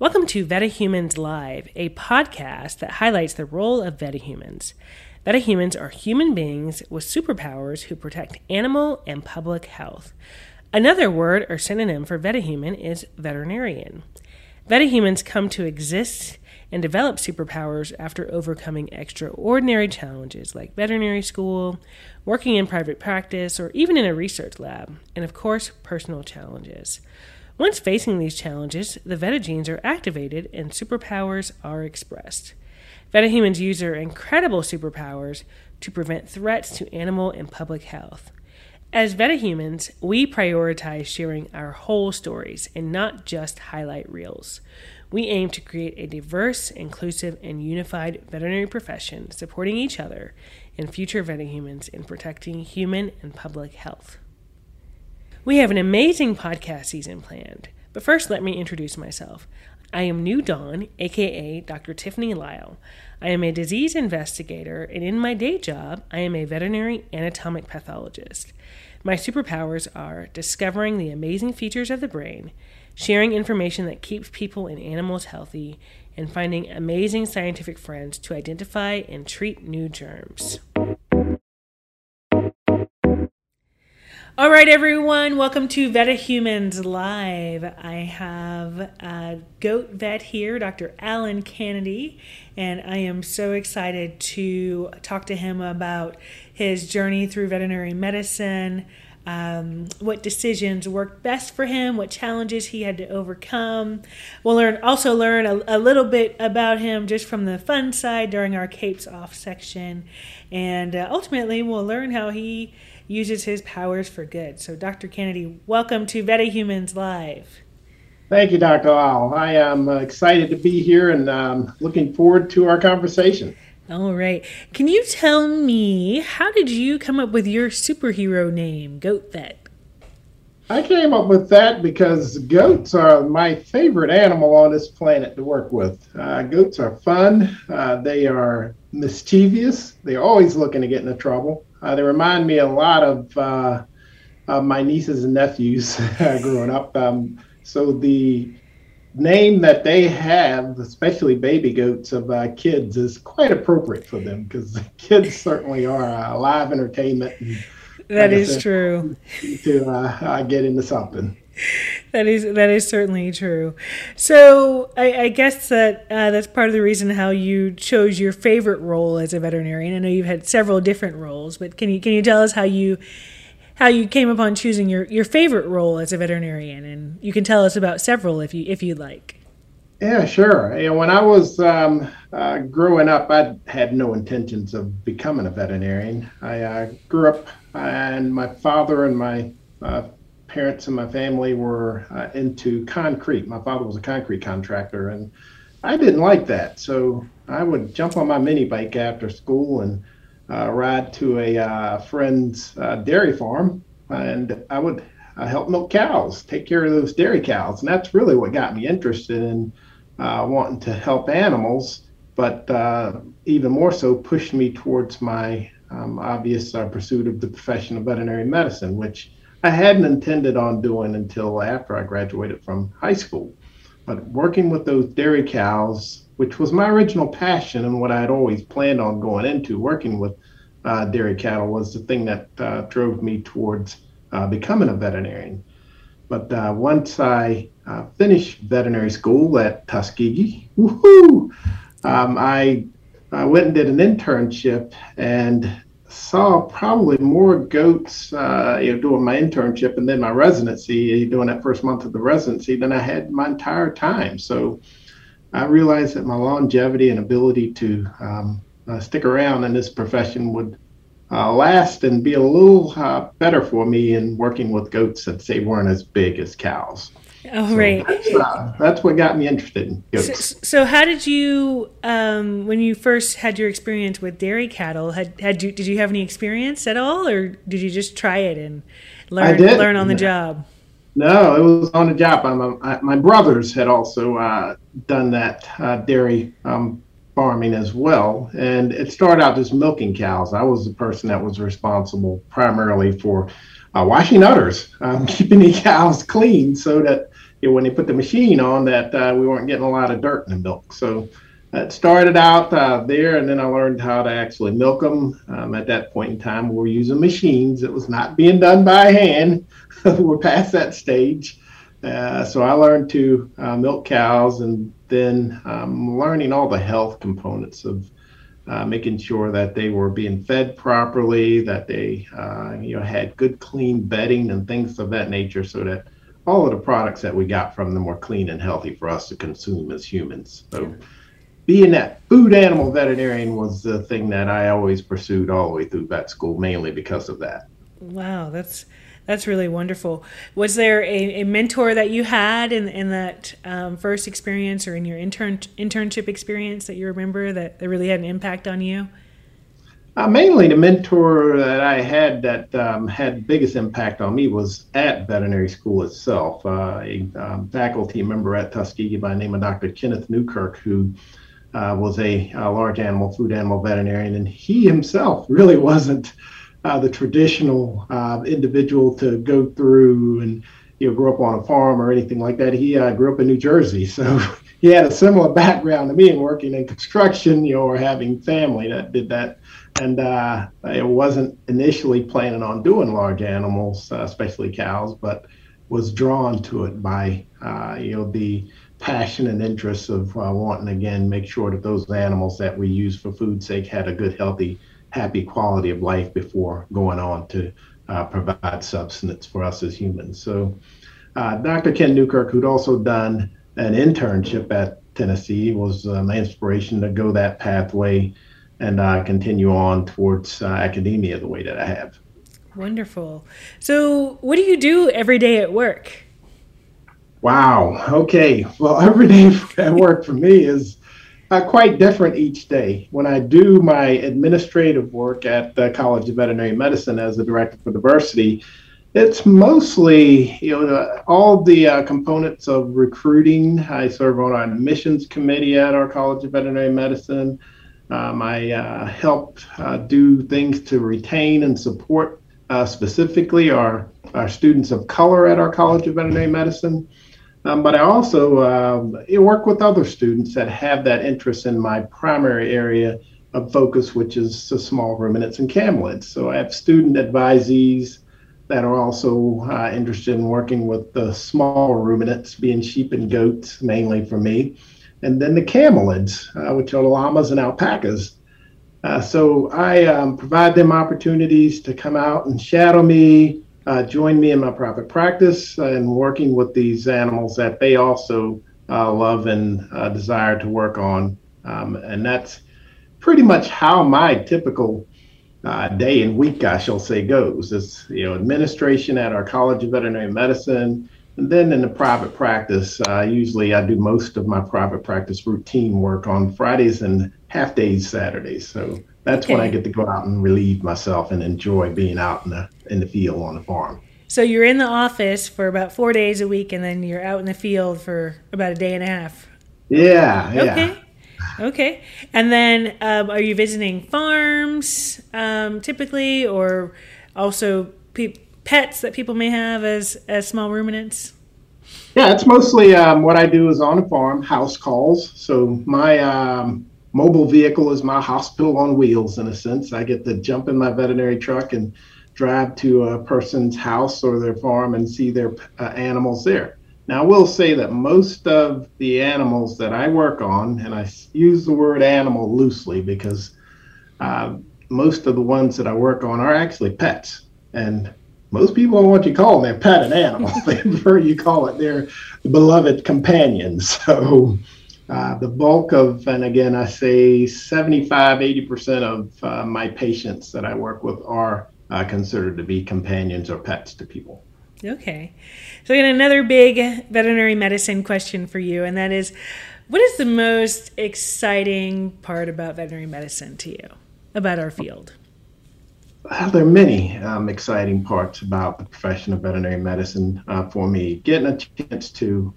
Welcome to VetaHumanz Live, a podcast that highlights the role of VetaHumans. VetaHumans are human beings with superpowers who protect animal and public health. Another word or synonym for VetaHuman is veterinarian. VetaHumans come to exist and develop superpowers after overcoming extraordinary challenges like veterinary school, working in private practice, or even in a research lab, and of course, personal challenges. Once facing these challenges, the Veta genes are activated and superpowers are expressed. VetaHumans use their incredible superpowers to prevent threats to animal and public health. As VetaHumans, we prioritize sharing our whole stories and not just highlight reels. We aim to create a diverse, inclusive, and unified veterinary profession supporting each other and future VetaHumans in protecting human and public health. We have an amazing podcast season planned, but first let me introduce myself. I am New Dawn, aka Dr. Tiffany Lyle. I am a disease investigator, and in my day job, I am a veterinary anatomic pathologist. My superpowers are discovering the amazing features of the brain, sharing information that keeps people and animals healthy, and finding amazing scientific friends to identify and treat new germs. All right, everyone, welcome to VetaHumanz Live. I have a goat vet here, Dr. Allen Cannedy, and I am so excited to talk to him about his journey through veterinary medicine, um, what decisions worked best for him, what challenges he had to overcome. We'll learn also learn a, a little bit about him just from the fun side during our capes off section, and uh, ultimately we'll learn how he uses his powers for good. So, Dr. Cannedy, welcome to VetaHumanz Live. Thank you, Dr. Lyle. I am uh, excited to be here and um, looking forward to our conversation. All right. Can you tell me how did you come up with your superhero name, Goat Vet? I came up with that because goats are my favorite animal on this planet to work with. Uh, goats are fun. Uh, they are mischievous. They're always looking to get into trouble. Uh, they remind me a lot of, uh, of my nieces and nephews growing up. Um, so the name that they have, especially baby goats of uh, kids, is quite appropriate for them because kids certainly are uh, live entertainment. And, that like is said, true. To uh, get into something that is that is certainly true. So I, I guess that uh, that's part of the reason how you chose your favorite role as a veterinarian. I know you've had several different roles, but can you can you tell us how you how you came upon choosing your, your favorite role as a veterinarian? And you can tell us about several if you if you'd like. Yeah, sure. You know, when I was um, uh, growing up, I had no intentions of becoming a veterinarian. I uh, grew up, and my father and my uh, parents in my family were uh, into concrete. My father was a concrete contractor, and I didn't like that. So I would jump on my mini bike after school and uh, ride to a uh, friend's uh, dairy farm, and I would uh, help milk cows, take care of those dairy cows. And that's really what got me interested in uh, wanting to help animals, but even more so pushed me towards my um, obvious pursuit of the profession of veterinary medicine, which I hadn't intended on doing until after I graduated from high school. But working with those dairy cows, which was my original passion and what I had always planned on going into, working with uh, dairy cattle was the thing that uh, drove me towards uh, becoming a veterinarian. But uh, once I uh, finished veterinary school at Tuskegee, woohoo, um, I, I went and did an internship and saw probably more goats, uh, you know, doing my internship and then my residency, doing that first month of the residency, than I had my entire time. So I realized that my longevity and ability to um, uh, stick around in this profession would uh, last and be a little uh, better for me in working with goats that say weren't as big as cows. Oh, so right. That's, uh, that's, what got me interested in goats. So, so how did you, um, when you first had your experience with dairy cattle, had had you did you have any experience at all, or did you just try it and learn learn on the job? No, it was on the job. I, my brothers had also uh, done that uh, dairy um, farming as well, and it started out just milking cows. I was the person that was responsible primarily for uh, washing udders, um, keeping the cows clean so that when they put the machine on, that uh, we weren't getting a lot of dirt in the milk. So it started out uh, there, and then I learned how to actually milk them. Um, at that point in time, we were using machines. It was not being done by hand. we're past that stage. Uh, so I learned to uh, milk cows, and then um, learning all the health components of uh, making sure that they were being fed properly, that they uh, you know had good clean bedding and things of that nature, so that all of the products that we got from them were clean and healthy for us to consume as humans. So being that food animal veterinarian was the thing that I always pursued all the way through vet school, mainly because of that. Wow, that's that's really wonderful. Was there a, a mentor that you had in in that um, first experience or in your intern internship experience that you remember that, that really had an impact on you? Uh, mainly, the mentor that I had that um, had biggest impact on me was at veterinary school itself. Uh, a um, faculty member at Tuskegee by the name of Dr. Kenneth Newkirk, who uh, was a, a, large animal, food animal veterinarian, and he himself really wasn't uh, the traditional uh, individual to go through and you know grow up on a farm or anything like that. He uh, grew up in New Jersey, so he had a similar background to me in working in construction, you know, or having family that did that. And uh, I wasn't initially planning on doing large animals, uh, especially cows, but was drawn to it by you know the passion and interest of uh, wanting again make sure that those animals that we use for food sake had a good healthy happy quality of life before going on to uh, provide substance for us as humans. So uh, dr ken newkirk who'd also done an internship at tennessee was uh, my inspiration to go that pathway and uh, continue on towards uh, academia the way that i have wonderful so what do you do every day at work Wow. Okay. Well, every day at work for me is uh, quite different each day. When I do my administrative work at the College of Veterinary Medicine as a director for diversity, it's mostly you know all the uh, components of recruiting. I serve on our admissions committee at our College of Veterinary Medicine. Um, I uh, help uh, do things to retain and support uh, specifically our, our students of color at our College of Veterinary Medicine. Um, but I also um, work with other students that have that interest in my primary area of focus, which is the small ruminants and camelids. So I have student advisees that are also uh, interested in working with the small ruminants, being sheep and goats mainly for me, and then the camelids, uh, which are llamas and alpacas. Uh, so I um, provide them opportunities to come out and shadow me, uh, joined me in my private practice and working with these animals that they also love and desire to work on. Um, and that's pretty much how my typical uh, day and week, I shall say, goes. It's you know administration at our College of Veterinary Medicine, and then in the private practice, uh, usually I do most of my private practice routine work on Fridays and half days Saturdays. So that's okay. when I get to go out and relieve myself and enjoy being out in the in the field on the farm. So you're in the office for about four days a week, and then you're out in the field for about a day and a half. Yeah. yeah. Okay. Okay. And then, um, are you visiting farms um, typically, or also pe- pets that people may have as as small ruminants? Yeah, it's mostly um, what I do is on a farm, house calls. So my um, mobile vehicle is my hospital on wheels in a sense. I get to jump in my veterinary truck and drive to a person's house or their farm and see their uh, animals there. Now, I will say that most of the animals that I work on, and I use the word animal loosely because uh, most of the ones that I work on are actually pets. And most people don't want you to call them their pet an animal. they prefer you call it their beloved companions. So, uh, the bulk of, and again, I say 75, 80% of uh, my patients that I work with are uh, considered to be companions or pets to people. Okay. So, again, another big veterinary medicine question for you, and that is what is the most exciting part about veterinary medicine to you, about our field? Well, there are many um, exciting parts about the profession of veterinary medicine uh, for me. Getting a chance to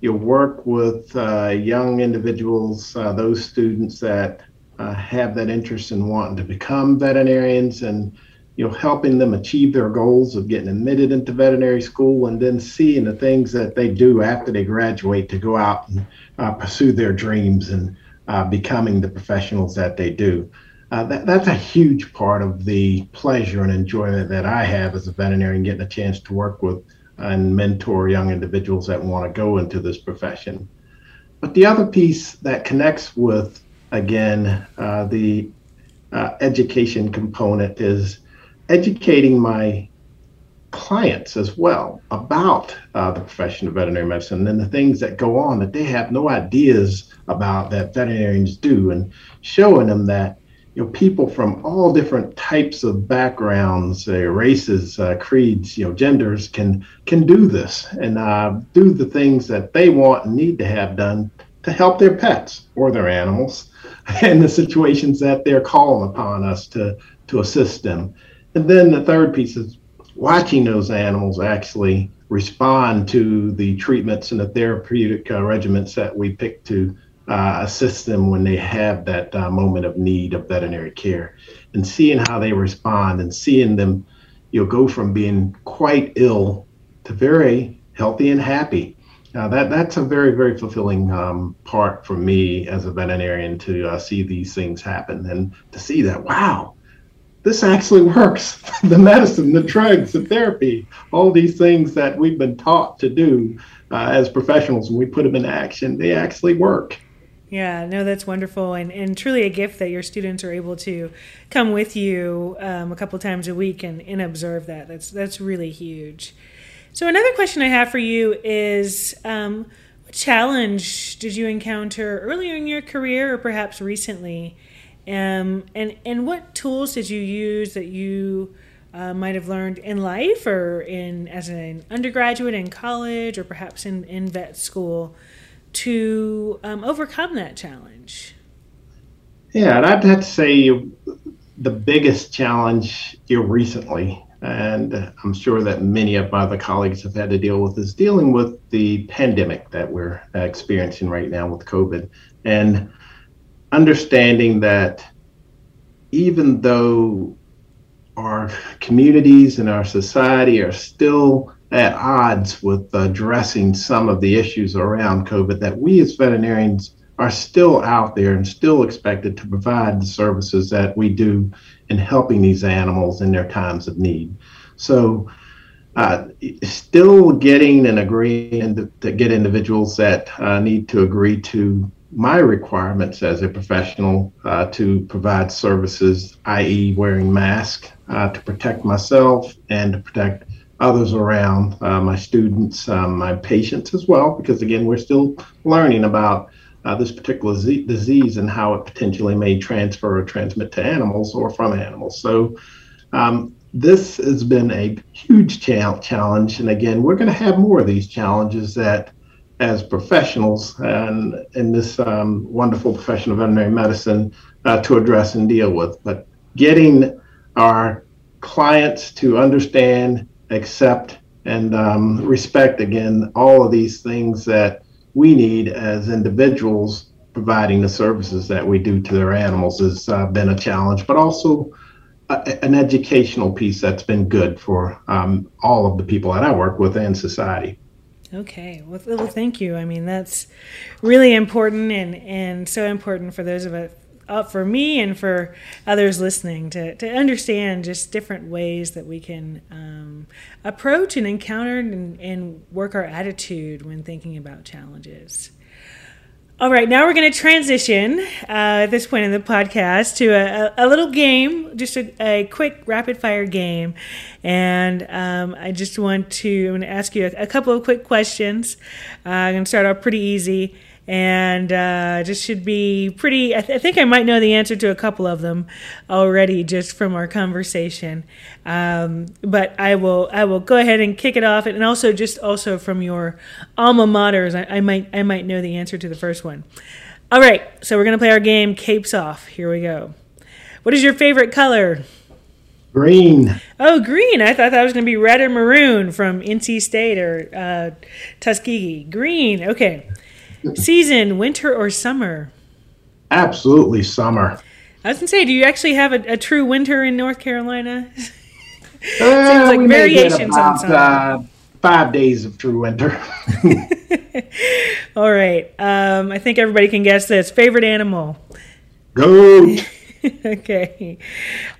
you work with uh, young individuals, uh, those students that uh, have that interest in wanting to become veterinarians, and you know, helping them achieve their goals of getting admitted into veterinary school and then seeing the things that they do after they graduate to go out and uh, pursue their dreams and uh, becoming the professionals that they do. Uh, that, that's a huge part of the pleasure and enjoyment that I have as a veterinarian, getting a chance to work with and mentor young individuals that want to go into this profession. But the other piece that connects with, again, uh, the uh, education component is educating my clients as well about uh, the profession of veterinary medicine and the things that go on that they have no ideas about that veterinarians do and showing them that you know people from all different types of backgrounds uh, races uh, creeds you know genders can can do this and uh, do the things that they want and need to have done to help their pets or their animals in the situations that they're calling upon us to to assist them. And then the third piece is watching those animals actually respond to the treatments and the therapeutic uh, regimens that we pick to uh, assist them when they have that uh, moment of need of veterinary care and seeing how they respond and seeing them you know go from being quite ill to very healthy and happy uh, that that's a very very fulfilling um, part for me as a veterinarian to uh, see these things happen and to see that wow this actually works. the medicine, the drugs, the therapy, all these things that we've been taught to do uh, as professionals, when we put them in action, they actually work. Yeah, no, that's wonderful, and, and truly a gift that your students are able to come with you um, a couple times a week and, and observe that. That's that's really huge. So another question I have for you is, um, what challenge did you encounter earlier in your career, or perhaps recently? Um, and and what tools did you use that you uh, might have learned in life or in as an undergraduate in college or perhaps in, in vet school to um, overcome that challenge? Yeah, and I'd have to say the biggest challenge here recently, and I'm sure that many of my other colleagues have had to deal with, is dealing with the pandemic that we're experiencing right now with COVID. And understanding that even though our communities and our society are still at odds with addressing some of the issues around COVID, that we as veterinarians are still out there and still expected to provide the services that we do in helping these animals in their times of need. So, uh, still getting and agreeing to, to get individuals that uh, need to agree to my requirements as a professional uh, to provide services, i.e., wearing masks uh, to protect myself and to protect others around, uh, my students, um, my patients as well, because again, we're still learning about uh, this particular z- disease and how it potentially may transfer or transmit to animals or from animals. So, um, this has been a huge cha- challenge. And again, we're going to have more of these challenges that as professionals and in this um, wonderful profession of veterinary medicine uh, to address and deal with. But getting our clients to understand, accept, and um, respect again all of these things that we need as individuals providing the services that we do to their animals has uh, been a challenge, but also a, an educational piece that's been good for um, all of the people that I work with and society. Okay. Well, well, thank you. I mean, that's really important and, and so important for those of us, uh, for me and for others listening to, to understand just different ways that we can um, approach and encounter and, and work our attitude when thinking about challenges. All right, now we're going to transition uh, at this point in the podcast to a, a little game, just a, a, quick rapid fire game. And um, I just want to, I'm going to ask you a, a couple of quick questions. Uh, I'm going to start off pretty easy and uh, just should be pretty. I, th- I, think I might know the answer to a couple of them already just from our conversation. Um, but I will I will go ahead and kick it off, and also just also from your alma maters, I, I might I might know the answer to the first one. All right, so we're gonna play our game Capes Off. Here we go. What is your favorite color? Green. Oh, green. I thought that was going to be red or maroon from NC State or uh, Tuskegee. Green. Okay. Season, winter or summer? Absolutely summer. I was gonna say, do you actually have a, a true winter in North Carolina? Seems like variations about, on some. Uh, five days of true winter. All right. Um, I think everybody can guess this. Favorite animal? Goat. okay.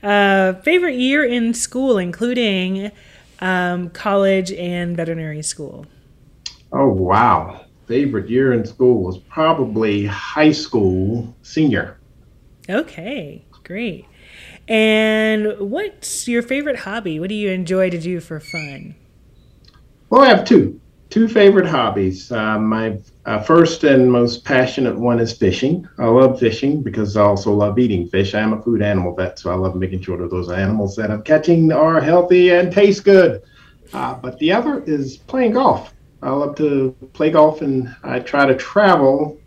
Uh, favorite year in school, including um, college and veterinary school? Oh, wow. Favorite year in school was probably high school senior. Okay, great. And what's your favorite hobby? What do you enjoy to do for fun? Well, I have two two favorite hobbies. Uh, my uh, first and most passionate one is fishing. I love fishing because I also love eating fish. I am a food animal vet, so I love making sure that those animals that I'm catching are healthy and taste good. Uh, but the other is playing golf. I love to play golf, and I try to travel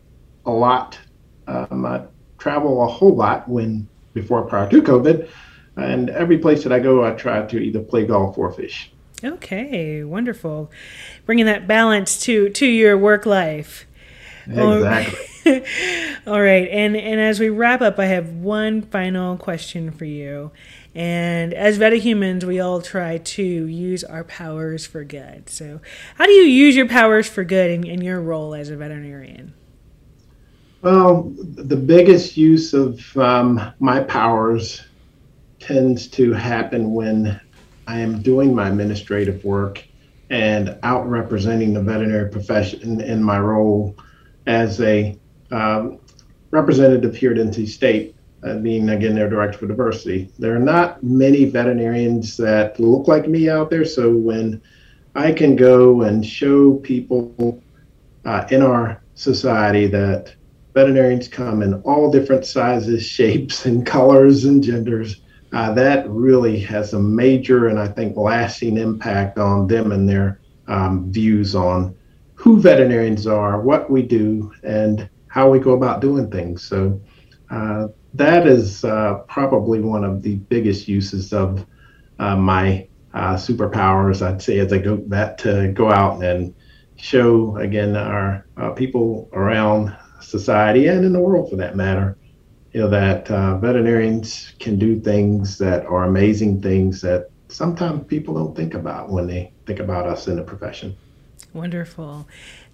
a lot. Um, I travel a whole lot when before prior to COVID, and every place that I go, I try to either play golf or fish. Okay, wonderful. Bringing that balance to to your work life. Exactly. All right, and and as we wrap up, I have one final question for you. And as vetahumans, we all try to use our powers for good. So, how do you use your powers for good in, in your role as a veterinarian? Well, the biggest use of um, my powers tends to happen when I am doing my administrative work and out representing the veterinary profession in my role as a um, representative here at NC State, uh, being again their director for diversity. There are not many veterinarians that look like me out there, so when I can go and show people uh, in our society that veterinarians come in all different sizes, shapes, and colors and genders uh, that really has a major and I think lasting impact on them and their um, views on who veterinarians are, what we do, and how we go about doing things. So uh, that is uh, probably one of the biggest uses of uh, my uh, superpowers, I'd say, as a goat vet to go out and show again our uh, people around society and in the world for that matter you know that uh, veterinarians can do things that are amazing things that sometimes people don't think about when they think about us in the profession. Wonderful.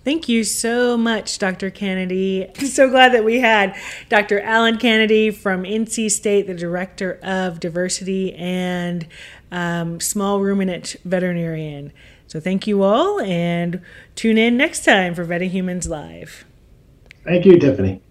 Thank you so much, Dr. Cannedy. So glad that we had Dr. Allen Cannedy from NC State, the Director of Diversity and um, Small Ruminant Veterinarian. So thank you all, and tune in next time for VetaHumanz Live. Thank you, Tiffany.